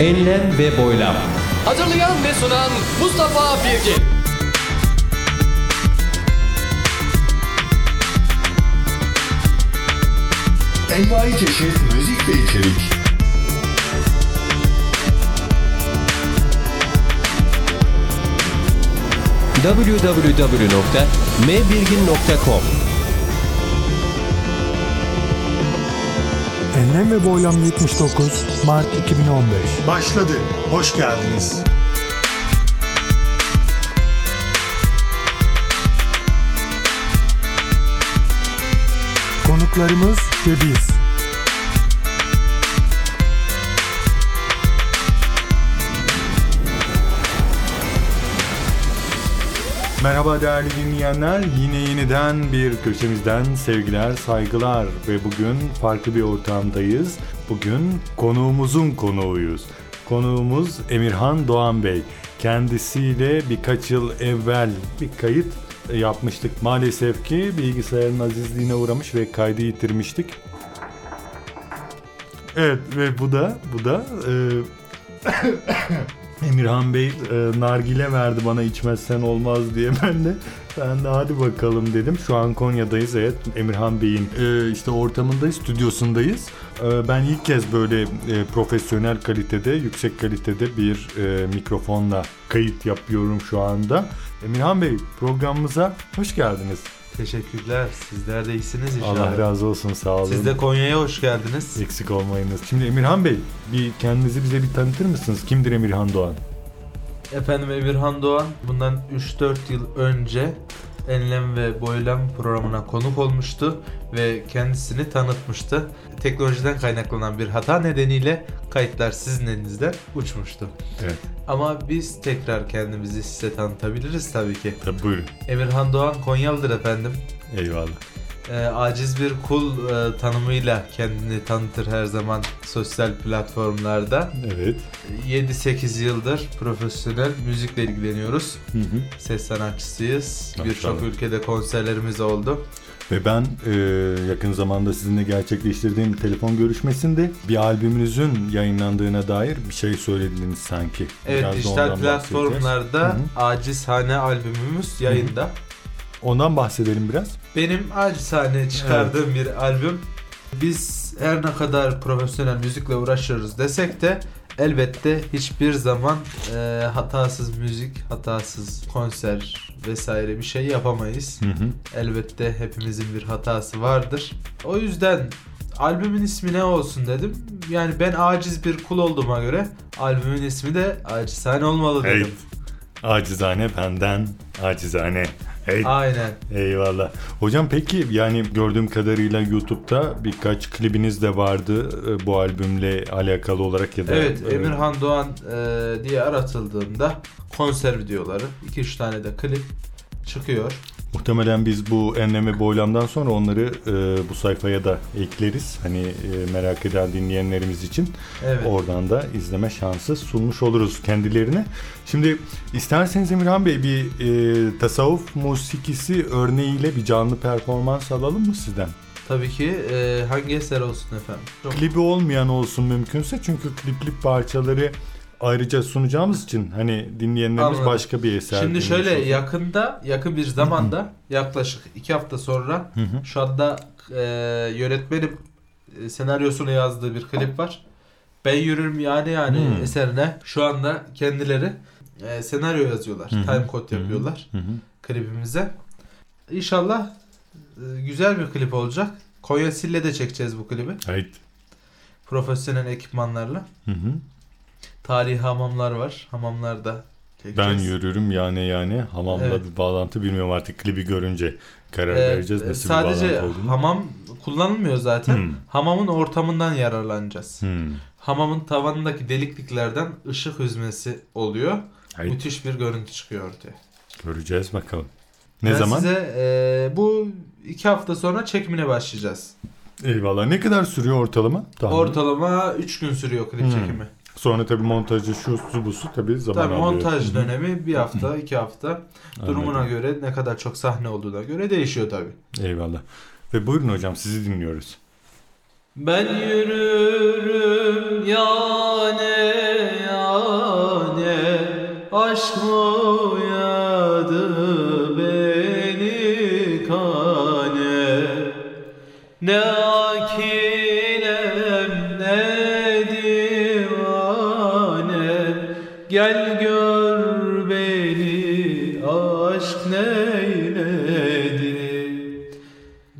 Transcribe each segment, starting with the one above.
Enlem ve boylam. Hazırlayan ve sunan Mustafa Birgin. Envai çeşit müzik ve içerik. www.mbirgin.com Enlem ve Boylam 79 Mart 2015 Başladı. Hoş geldiniz. Konuklarımız ve biz Merhaba değerli dinleyenler. Yine yeniden bir köşemizden sevgiler, saygılar ve bugün farklı bir ortamdayız. Bugün konuğumuzun konuğuyuz. Konuğumuz Emirhan Doğan Bey. Kendisiyle birkaç yıl evvel bir kayıt yapmıştık. Maalesef ki bilgisayarın azizliğine uğramış ve kaydı yitirmiştik. Evet ve bu da bu da e, Emirhan Bey e, nargile verdi bana içmezsen olmaz diye. Ben de ben de hadi bakalım dedim. Şu an Konya'dayız evet Emirhan Bey'in e, işte ortamındayız, stüdyosundayız. E, ben ilk kez böyle e, profesyonel kalitede, yüksek kalitede bir e, mikrofonla kayıt yapıyorum şu anda. Emirhan Bey programımıza hoş geldiniz. Teşekkürler. Sizler de iyisiniz inşallah. Allah razı olsun sağ olun. Siz de Konya'ya hoş geldiniz. Eksik olmayınız. Şimdi Emirhan Bey bir kendinizi bize bir tanıtır mısınız? Kimdir Emirhan Doğan? Efendim Emirhan Doğan bundan 3-4 yıl önce Enlem ve Boylam programına konuk olmuştu ve kendisini tanıtmıştı. Teknolojiden kaynaklanan bir hata nedeniyle kayıtlar sizin elinizden uçmuştu. Evet. Ama biz tekrar kendimizi size tanıtabiliriz tabii ki. Tabii buyurun. Emirhan Doğan Konyalıdır efendim. Eyvallah. Ee, aciz bir kul e, tanımıyla kendini tanıtır her zaman sosyal platformlarda. Evet. 7-8 yıldır profesyonel müzikle ilgileniyoruz. Hı hı. Ses sanatçısıyız. Birçok ülkede konserlerimiz oldu. Ve ben e, yakın zamanda sizinle gerçekleştirdiğim telefon görüşmesinde bir albümünüzün yayınlandığına dair bir şey söylediniz sanki. Evet Biraz dijital platformlarda. Acizhane albümümüz yayında. Ondan bahsedelim biraz. Benim acizhane çıkardığım bir albüm. Biz her ne kadar profesyonel müzikle uğraşıyoruz desek de elbette hiçbir zaman e, hatasız müzik, hatasız konser vesaire bir şey yapamayız. Hı hı. Elbette hepimizin bir hatası vardır. O yüzden albümün ismi ne olsun dedim. Yani ben aciz bir kul olduğuma göre albümün ismi de acizhane olmalı dedim. Acizane benden, acizane. Hey. Aynen. Eyvallah. Hocam peki yani gördüğüm kadarıyla YouTube'da birkaç klibiniz de vardı e, bu albümle alakalı olarak ya da Evet e, Emirhan Doğan e, diye aratıldığında konser videoları 2-3 tane de klip çıkıyor. Muhtemelen biz bu enleme boylamdan sonra onları e, bu sayfaya da ekleriz. Hani e, merak eden dinleyenlerimiz için Evet. oradan da izleme şansı sunmuş oluruz kendilerine. Şimdi isterseniz Emirhan Bey bir e, tasavvuf musikisi örneğiyle bir canlı performans alalım mı sizden? Tabii ki e, hangi eser olsun efendim? Klibi olmayan olsun mümkünse çünkü klipli parçaları ayrıca sunacağımız için hani dinleyenlerimiz Anladım. başka bir eser Şimdi şöyle olsun. yakında yakın bir zamanda yaklaşık iki hafta sonra şu anda e, yönetmenim e, senaryosunu yazdığı bir klip var. Ben yürürüm yani yani Hmm. eserine şu anda kendileri e, senaryo yazıyorlar. Time code yapıyorlar hı. klibimize. İnşallah e, güzel bir klip olacak. Konya Sille'de çekeceğiz bu klibi. Haydi. Profesyonel ekipmanlarla. Hı hı. Tarihi hamamlar var. Hamamlarda Ben çekeceğiz. yürürüm yani yani hamamla Evet. bir bağlantı bilmiyorum artık klibi görünce karar Ee, vereceğiz nasıl sadece bir bağlantı olduğunu. hamam kullanılmıyor zaten. Hmm. Hamamın ortamından yararlanacağız. Hmm. Hamamın tavanındaki delikliklerden ışık hüzmesi oluyor. Haydi. Müthiş bir görüntü çıkıyor ortaya. Göreceğiz bakalım. Ne ben zaman? size e, bu iki hafta sonra çekimine başlayacağız. Eyvallah. Ne kadar sürüyor ortalama? Tahmin. Ortalama 3 gün sürüyor klip Hmm. çekimi. Sonra tabii montajı şu su bu su tabii zaman tabii, alıyor. montaj dönemi bir hafta iki hafta durumuna Anladım. göre ne kadar çok sahne olduğuna göre değişiyor tabii. Eyvallah. Ve buyurun hocam sizi dinliyoruz. Ben yürürüm yane yane aşkım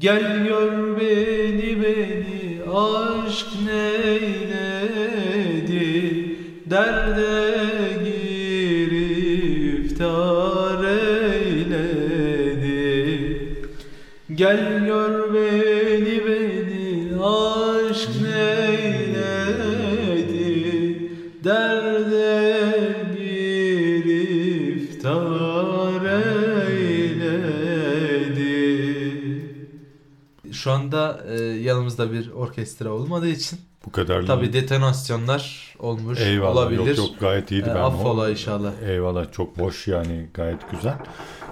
Gel yanımızda bir orkestra olmadığı için Bu kadar. tabi detonasyonlar olmuş Eyvallah. olabilir. Yok yok gayet iyiydi. E, ben affola o- inşallah. Eyvallah çok boş yani gayet güzel.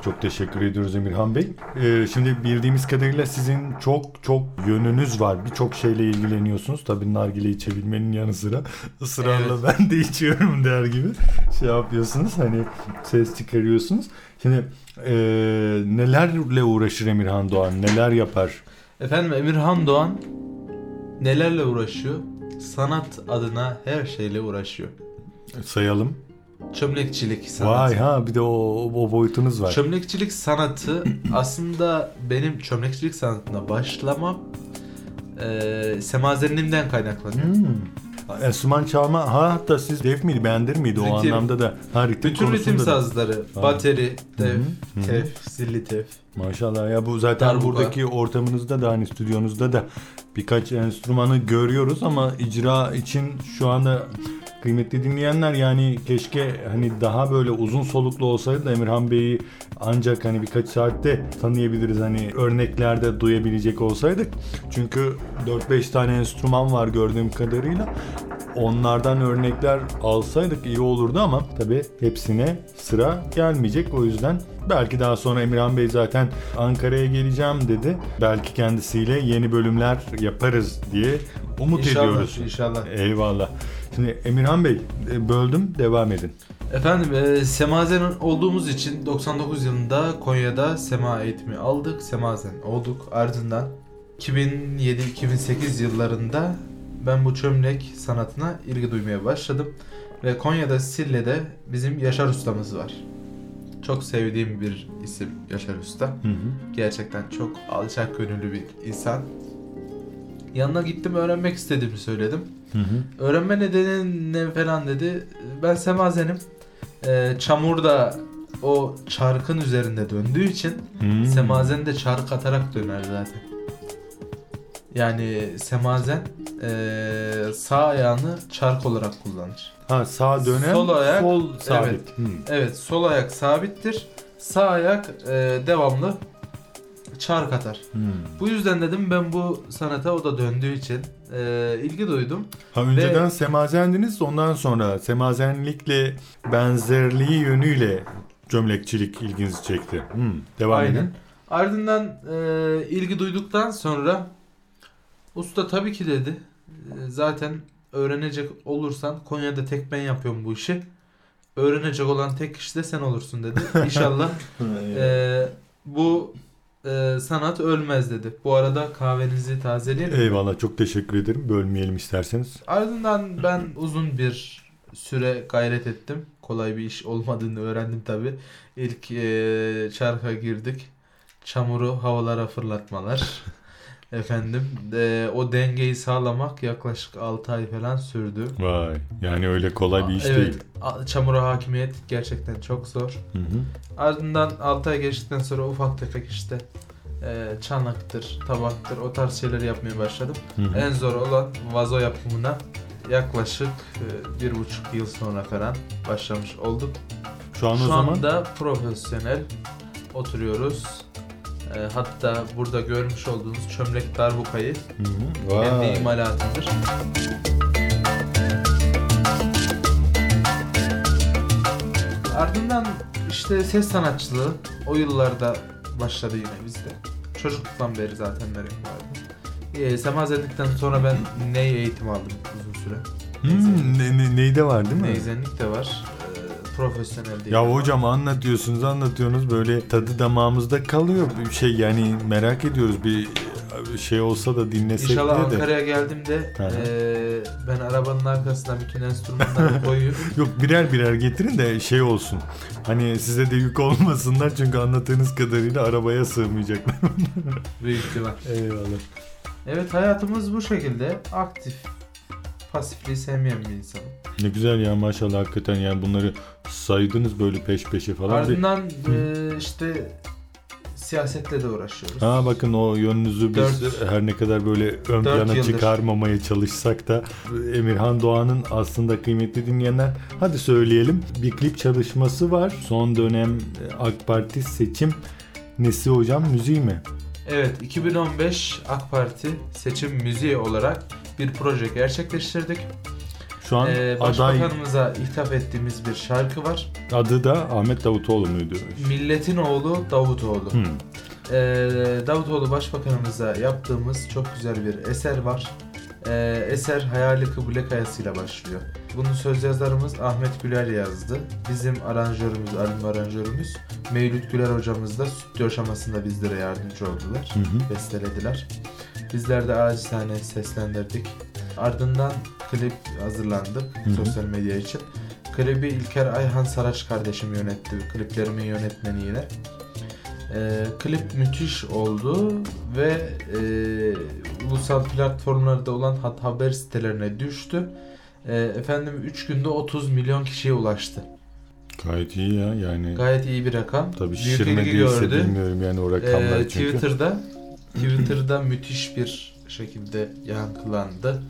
Çok teşekkür ediyoruz Emirhan Bey. Ee, şimdi bildiğimiz kadarıyla sizin çok çok yönünüz var. Birçok şeyle ilgileniyorsunuz. Tabii nargile içebilmenin yanı sıra ısrarla ben de içiyorum der gibi şey yapıyorsunuz. Hani ses çıkarıyorsunuz. Şimdi ee, nelerle uğraşır Emirhan Doğan? Neler yapar? Efendim Emirhan Doğan nelerle uğraşıyor? Sanat adına her şeyle uğraşıyor. Sayalım. Çömlekçilik sanatı. Vay ha bir de o, o boyutunuz var. Çömlekçilik sanatı aslında benim çömlekçilik sanatına başlamam e, semazenliğimden kaynaklanıyor. Hmm. Enstrüman çalma ha hatta siz dev miydi bendir miydi o Ritim. anlamda da ha ritim Bütün ritim konusunda da. sazları, Ha. bateri, tef, Hı hı. tef, zilli tef. Maşallah ya bu zaten Darbuka. buradaki ortamınızda da hani stüdyonuzda da birkaç enstrümanı görüyoruz ama icra için şu anda kıymetli dinleyenler yani keşke hani daha böyle uzun soluklu olsaydı da Emirhan Bey'i ancak hani birkaç saatte tanıyabiliriz hani örneklerde duyabilecek olsaydık. Çünkü 4-5 tane enstrüman var gördüğüm kadarıyla. Onlardan örnekler alsaydık iyi olurdu ama tabi hepsine sıra gelmeyecek. O yüzden belki daha sonra Emirhan Bey zaten Ankara'ya geleceğim dedi. Belki kendisiyle yeni bölümler yaparız diye umut İnşallah, ediyoruz. inşallah. Eyvallah. Şimdi Emirhan Bey e, böldüm devam edin. Efendim e, semazen olduğumuz için 99 yılında Konya'da sema eğitimi aldık. Semazen olduk. Ardından 2007-2008 yıllarında ben bu çömlek sanatına ilgi duymaya başladım. Ve Konya'da Sille'de bizim Yaşar ustamız var. Çok sevdiğim bir isim Yaşar Usta. Hı hı. Gerçekten çok alçak gönüllü bir insan. Yanına gittim öğrenmek istediğimi söyledim. Hı hı. Öğrenme nedeni ne falan dedi. Ben semazenim. Ee, çamur da o çarkın üzerinde döndüğü için Hmm. semazen de çark atarak döner zaten. Yani semazen ee, sağ ayağını çark olarak kullanır. Ha sağ dönem, Sol ayak, sol sabit. evet. Hmm. Evet sol ayak sabittir. Sağ ayak ee, devamlı çark atar. Hmm. Bu yüzden dedim ben bu sanata o da döndüğü için ee, ilgi duydum. Ha önceden semazendiniz ondan sonra semazenlikle benzerliği yönüyle gömlekçilik ilginizi çekti. Hmm, devam Aynen. edin. Ardından e, ilgi duyduktan sonra usta tabii ki dedi. E, zaten öğrenecek olursan Konya'da tek ben yapıyorum bu işi. Öğrenecek olan tek kişi de sen olursun dedi. İnşallah e, bu e, sanat ölmez dedi. Bu arada kahvenizi tazeleyelim. Eyvallah çok teşekkür ederim. Bölmeyelim isterseniz. Ardından ben uzun bir süre gayret ettim. Kolay bir iş olmadığını öğrendim tabi. İlk e, çarka girdik. Çamuru havalara fırlatmalar. Efendim e, o dengeyi sağlamak yaklaşık 6 ay falan sürdü. Vay yani öyle kolay bir iş evet, değil. çamura hakimiyet gerçekten çok zor. Hı hı. Ardından 6 ay geçtikten sonra ufak tefek işte e, çanaktır, tabaktır o tarz şeyler yapmaya başladım. Hı hı. En zor olan vazo yapımına yaklaşık e, bir buçuk yıl sonra falan başlamış olduk. Şu an o Şu zaman anda profesyonel oturuyoruz. E, hatta burada görmüş olduğunuz çömlek darbukayı hı. kendi Vay. imalatımdır. Ardından işte ses sanatçılığı o yıllarda başladı yine bizde. Çocukluktan beri zaten merak vardı. E, semazenlikten sonra ben ney eğitimi aldım uzun süre. Hmm, ne, ne, neyde var değil mi? Neyzenlik de var. E, profesyonel değil. Ya hocam anlatıyorsunuz anlatıyorsunuz böyle tadı damağımızda kalıyor. Bir şey yani merak ediyoruz bir şey olsa da dinlesek İnşallah diye de. Ankara'ya geldiğimde hı. eee, ben arabanın arkasına bütün enstrümanları koyuyorum. Yok birer birer getirin de şey olsun. Hani size de yük olmasınlar çünkü anlattığınız kadarıyla arabaya sığmayacaklar. Büyük ihtimal. Eyvallah. Evet hayatımız bu şekilde aktif. Pasifliği sevmeyen bir insanım. Ne güzel ya maşallah hakikaten yani bunları saydınız böyle peş peşe falan. Bir- Ardından eee, işte siyasetle de uğraşıyoruz. Ha bakın o yönünüzü biz Dört- her ne kadar böyle ön plana yıldır. çıkarmamaya çalışsak da Emirhan Doğan'ın aslında kıymetli dinleyenler hadi söyleyelim bir klip çalışması var. Son dönem e, AK Parti seçim nesi hocam müziği mi? Evet 2015 AK Parti seçim müziği olarak bir proje gerçekleştirdik. Şu an Ee, aday başbakanımıza hitap ettiğimiz bir şarkı var. adı da Ahmet Davutoğlu muydu? Milletin oğlu Davutoğlu. Hmm. Ee, Davutoğlu Başbakanımıza yaptığımız çok güzel bir eser var. Ee, eser Hayali Kıble Kayası'yla başlıyor. Bunun söz yazarımız Ahmet Güler yazdı. Bizim aranjörümüz, albüm aranjörümüz Mevlüt Güler hocamız da stüdyo aşamasında bizlere yardımcı oldular. Hı hı. Bestelediler. Bizler de acizane seslendirdik. Ardından klip hazırlandı hı. sosyal medya için. Klibi İlker Ayhan Saraç kardeşim yönetti. Kliplerimin yönetmeniyle. Ee, klip müthiş oldu ve e, ulusal platformlarda olan hat haber sitelerine düştü. E, efendim 3 günde 30 milyon kişiye ulaştı. Gayet iyi ya yani. Gayet iyi bir rakam. Tabii Büyük şişirme değilse gördü. bilmiyorum yani o rakamlar Ee, çünkü. Twitter'da Twitter'da müthiş bir şekilde yankılandı.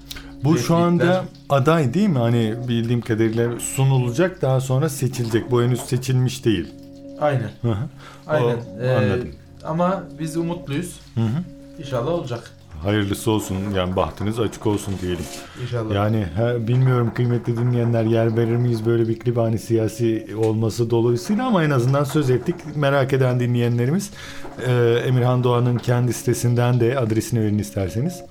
Bu şu anda replikler. aday değil mi? Hani bildiğim kadarıyla sunulacak daha sonra seçilecek. Bu henüz seçilmiş değil. Aynen. Aynen. O- Ee, anladım. ama biz umutluyuz. Hı hı. İnşallah olacak. Hayırlısı olsun yani bahtınız açık olsun diyelim. İnşallah. Yani he, bilmiyorum kıymetli dinleyenler yer verir miyiz böyle bir klip hani siyasi olması dolayısıyla ama en azından söz ettik. Merak eden dinleyenlerimiz e, Emirhan Doğan'ın kendi sitesinden de adresini verin isterseniz.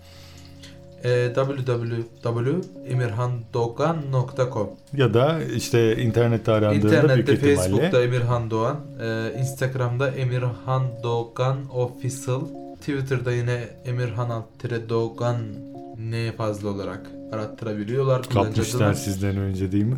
Ee, www.emirhandogan.com Ya da işte internette arandığında İnternette, büyük ihtimalle. Facebook'ta Emirhan Doğan, e, Instagram'da Emirhan Doğan Official, Twitter'da yine Emirhan alt Doğan ne fazla olarak arattırabiliyorlar. Kapmışlar sizden önce değil mi?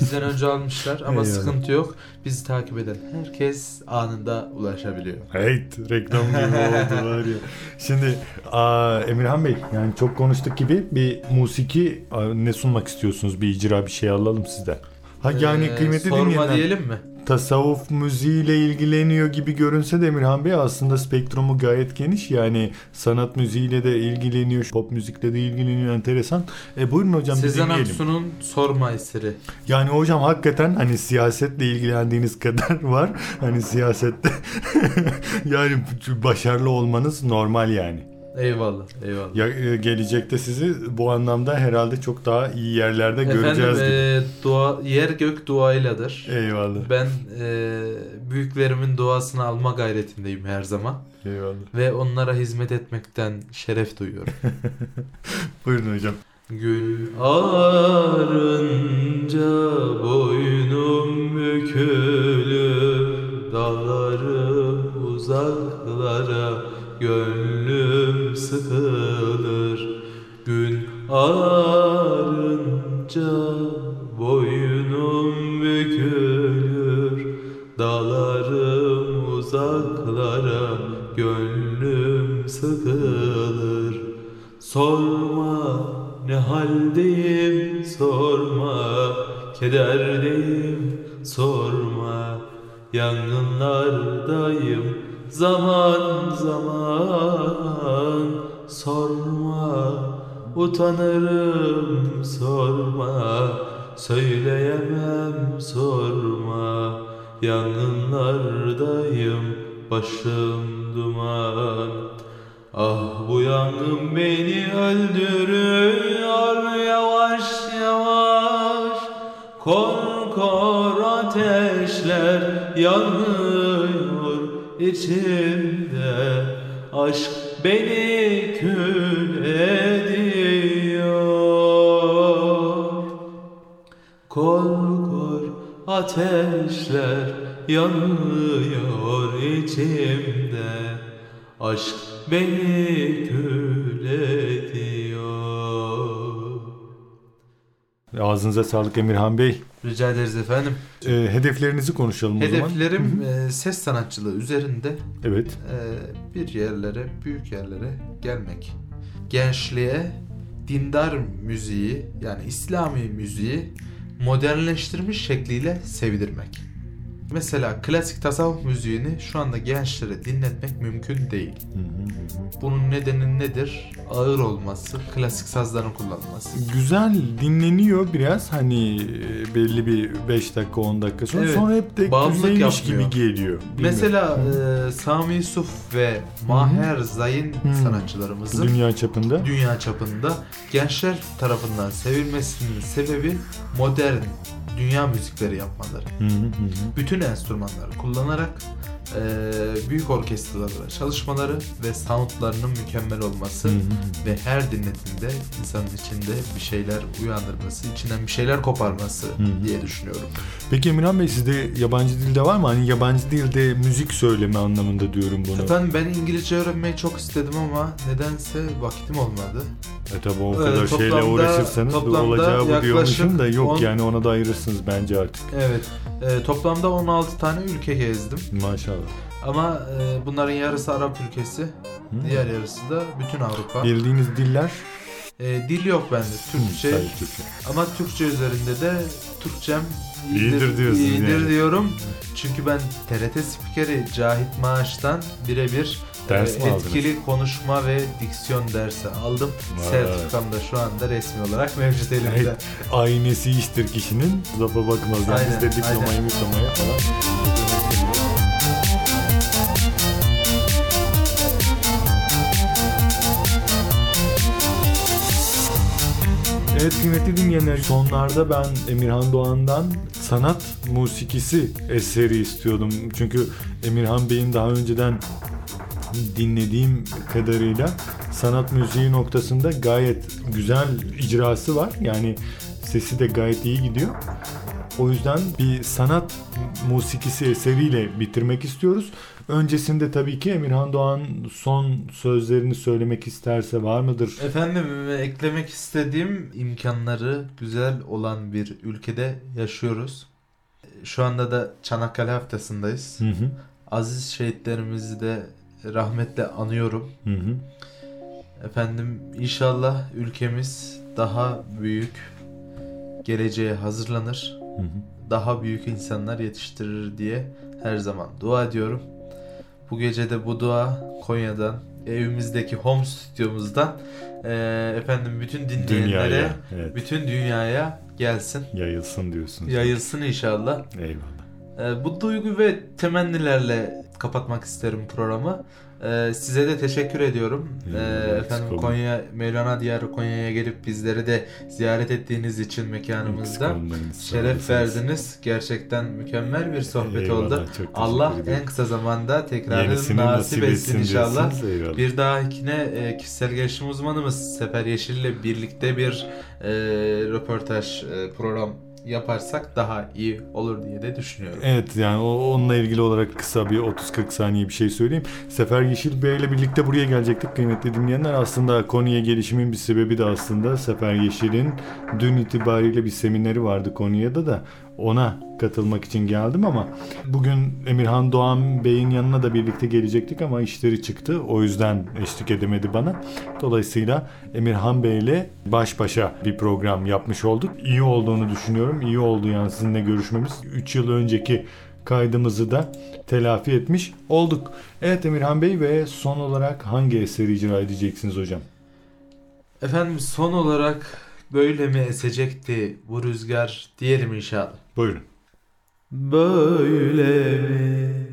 Bizden önce almışlar ama Eyvallah. sıkıntı yok. Bizi takip eden herkes anında ulaşabiliyor. Heyt reklam gibi oldu var ya. Şimdi aa, Emirhan Bey yani çok konuştuk gibi bir musiki aa, ne sunmak istiyorsunuz? Bir icra bir şey alalım sizden. Ha yani Ee, kıymetli sorma dinleyenler diyelim mi? Tasavvuf müziğiyle ilgileniyor gibi görünse de Emirhan Bey aslında spektrumu gayet geniş. Yani sanat müziğiyle de ilgileniyor, pop müzikle de ilgileniyor enteresan. E buyurun hocam Sezen. Aksu'nun Sorma eseri. Yani hocam hakikaten hani siyasetle ilgilendiğiniz kadar var. Hani siyasette yani başarılı olmanız normal yani. Eyvallah, eyvallah. Ya, e, gelecekte sizi bu anlamda herhalde çok daha iyi yerlerde göreceğiz Efendim gibi. e, dua, yer gök duayladır. Eyvallah. Ben e, büyüklerimin duasını alma gayretindeyim her zaman. Eyvallah. Ve onlara hizmet etmekten şeref duyuyorum. Buyurun hocam. Gün ağarınca boynum bükülür Dağları uzaklara gönlüm sıkılır. Gün ağarınca boynum bükülür. Dağlarım uzaklara gönlüm sıkılır. Sorma ne haldeyim sorma. Kederdeyim sorma. Yangınlardayım zaman zaman Sorma utanırım sorma. Söyleyemem sorma. Yangınlardayım başım duman. Ah bu yangın beni öldürüyor yavaş yavaş. Kor kor ateşler yanıyor içimde. Aşk beni kül ediyor. Kor ateşler yanıyor içimde. Aşk beni kül ediyor Ağzınıza sağlık Emirhan Bey. Rica ederiz efendim. Ee, hedeflerinizi konuşalım o zaman. Hedeflerim e, ses sanatçılığı üzerinde Evet. e, bir yerlere, büyük yerlere gelmek. Gençliğe dindar müziği yani İslami müziği modernleştirmiş şekliyle sevdirmek. Mesela klasik tasavvuf müziğini şu anda gençlere dinletmek mümkün değil. Bunun nedeni nedir? Ağır olması, klasik sazların kullanılması. Güzel dinleniyor biraz hani e, belli bir 5 dakika 10 dakika sonra Evet. sonra hep de Bağımlılık güzelmiş gibi yapmıyor. geliyor. Bilmiyorum. Mesela e, Sami Yusuf ve Maher Zayn Hı. sanatçılarımızın dünya çapında dünya çapında gençler tarafından sevilmesinin sebebi modern dünya müzikleri yapmaları. Hı hı hı. Bütün enstrümanları kullanarak e, büyük orkestralarla çalışmaları ve soundlarının mükemmel olması Hı hı. ve her dinletimde insanın içinde bir şeyler uyandırması, içinden bir şeyler koparması hı. diye düşünüyorum. Peki Emirhan Bey sizde yabancı dilde var mı? Hani yabancı dilde müzik söyleme anlamında diyorum bunu. Efendim ben İngilizce öğrenmeyi çok istedim ama nedense vakitim olmadı. E tabi o Ee, kadar şeyle toplamda- uğraşırsanız toplamda olacağı bu diyormuşum da yok on- yani ona da ayırırsınız bence artık. Evet. e, toplamda 16 tane ülke gezdim. Maşallah. Ama e, bunların yarısı Arap ülkesi, Hı. diğer yarısı da bütün Avrupa. Bildiğiniz diller E, dil yok bende, Türkçe. Sadece Türkçe. Ama Türkçe üzerinde de Türkçem İyidir diyorsun iyidir yani. diyorum. Çünkü ben TRT spikeri Cahit Maaş'tan birebir Ders e, mi aldınız? etkili konuşma ve diksiyon dersi aldım. Sertifikam da şu anda resmi olarak mevcut elimde. Aynesi iştir kişinin lafa bakmaz. Yani Aynen, bizde diplomayı aynen. falan. Evet kıymetli dinleyenler sonlarda ben Emirhan Doğan'dan sanat musikisi eseri istiyordum. Çünkü Emirhan Bey'in daha önceden dinlediğim kadarıyla sanat müziği noktasında gayet güzel icrası var. Yani sesi de gayet iyi gidiyor. O yüzden bir sanat musikisi eseriyle bitirmek istiyoruz. Öncesinde tabii ki Emirhan Doğan son sözlerini söylemek isterse var mıdır? Efendim eklemek istediğim imkanları güzel olan bir ülkede yaşıyoruz. Şu anda da Çanakkale haftasındayız. Hı hı. Aziz şehitlerimizi de rahmetle anıyorum. Hı hı. Efendim inşallah ülkemiz daha büyük geleceğe hazırlanır. Hı hı. Daha büyük insanlar yetiştirir diye her zaman dua ediyorum. Bu gece de bu dua Konya'dan evimizdeki home stüdyomuzdan eee, efendim bütün dinleyenlere Dünyaya evet, bütün dünyaya gelsin. yayılsın diyorsunuz. Yayılsın inşallah. Eyvallah. Ee, bu duygu ve temennilerle kapatmak isterim programı. Ee, size de teşekkür ediyorum. Ee, Evet, efendim Konya, Mevlana Diyarı Konya'ya gelip bizleri de ziyaret ettiğiniz için mekanımızda şeref verdiniz. Gerçekten mükemmel bir sohbet Eyvallah, oldu. Allah ediyorum. en kısa zamanda tekrarını Yenisini nasip etsin inşallah. diyorsunuz. Bir dahakine e, kişisel gelişim uzmanımız Sefer Yeşil ile birlikte bir e, röportaj e, program yaparsak daha iyi olur diye de düşünüyorum. Evet yani onunla ilgili olarak kısa bir 30-40 saniye bir şey söyleyeyim. Sefer Yeşil Bey ile birlikte buraya gelecektik kıymetli dinleyenler. Aslında konuya gelişimin bir sebebi de aslında Sefer Yeşil'in dün itibariyle bir semineri vardı Konya'da da ona katılmak için geldim ama bugün Emirhan Doğan Bey'in yanına da birlikte gelecektik ama işleri çıktı. O yüzden eşlik edemedi bana. Dolayısıyla Emirhan Bey ile baş başa bir program yapmış olduk. İyi olduğunu düşünüyorum. İyi oldu yani sizinle görüşmemiz. 3 yıl önceki kaydımızı da telafi etmiş olduk. Evet Emirhan Bey ve son olarak hangi eseri icra edeceksiniz hocam? Efendim son olarak böyle mi esecekti bu rüzgar diyelim inşallah. Buyurun. Böyle mi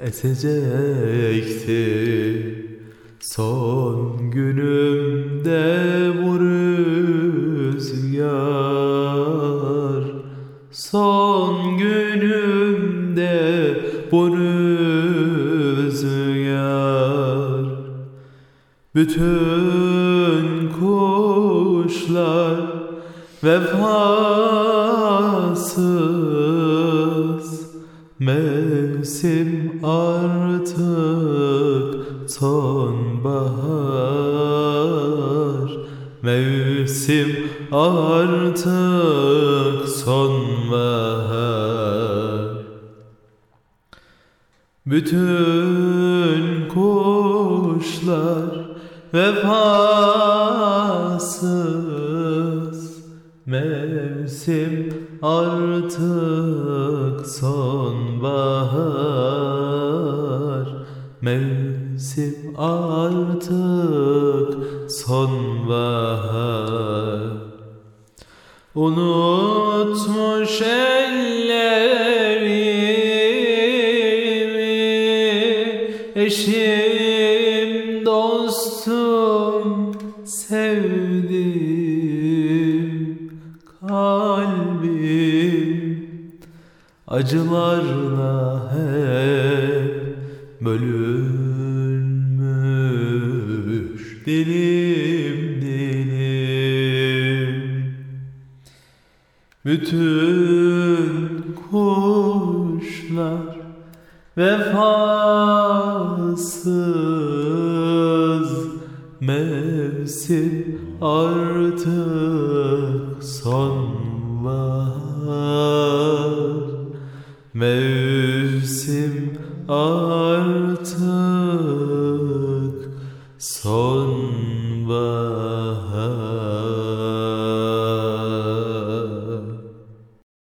esecekti? Son günümde bu rüzgar. Son günümde bu rüzgar. Bütün kuşlar vefasız Mevsim artık sonbahar. Mevsim artık sonbahar. Bütün kuşlar vefasız Mevsim artık sonbahar Mevsim artık sonbahar. Unutmuş ellerimi Eşim, acılarla Mevsim artık sonbahar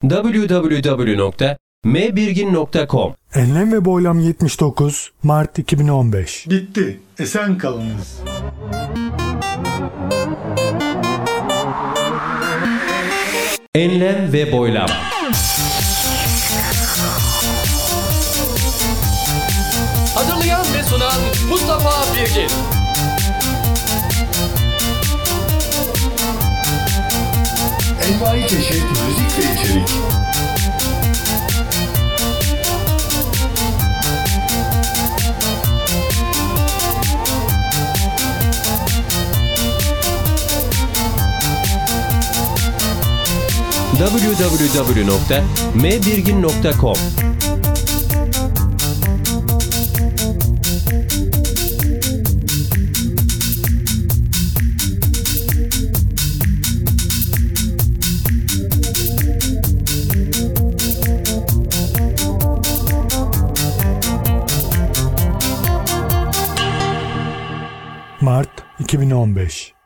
www.mbirgin.com Enlem ve Boylam 79 Mart 2015 Bitti. Esen kalınız. Enlem ve boylam. Mustafa Birgin. Envai çeşit müzik ve içerik. www.mbirgin.com 2015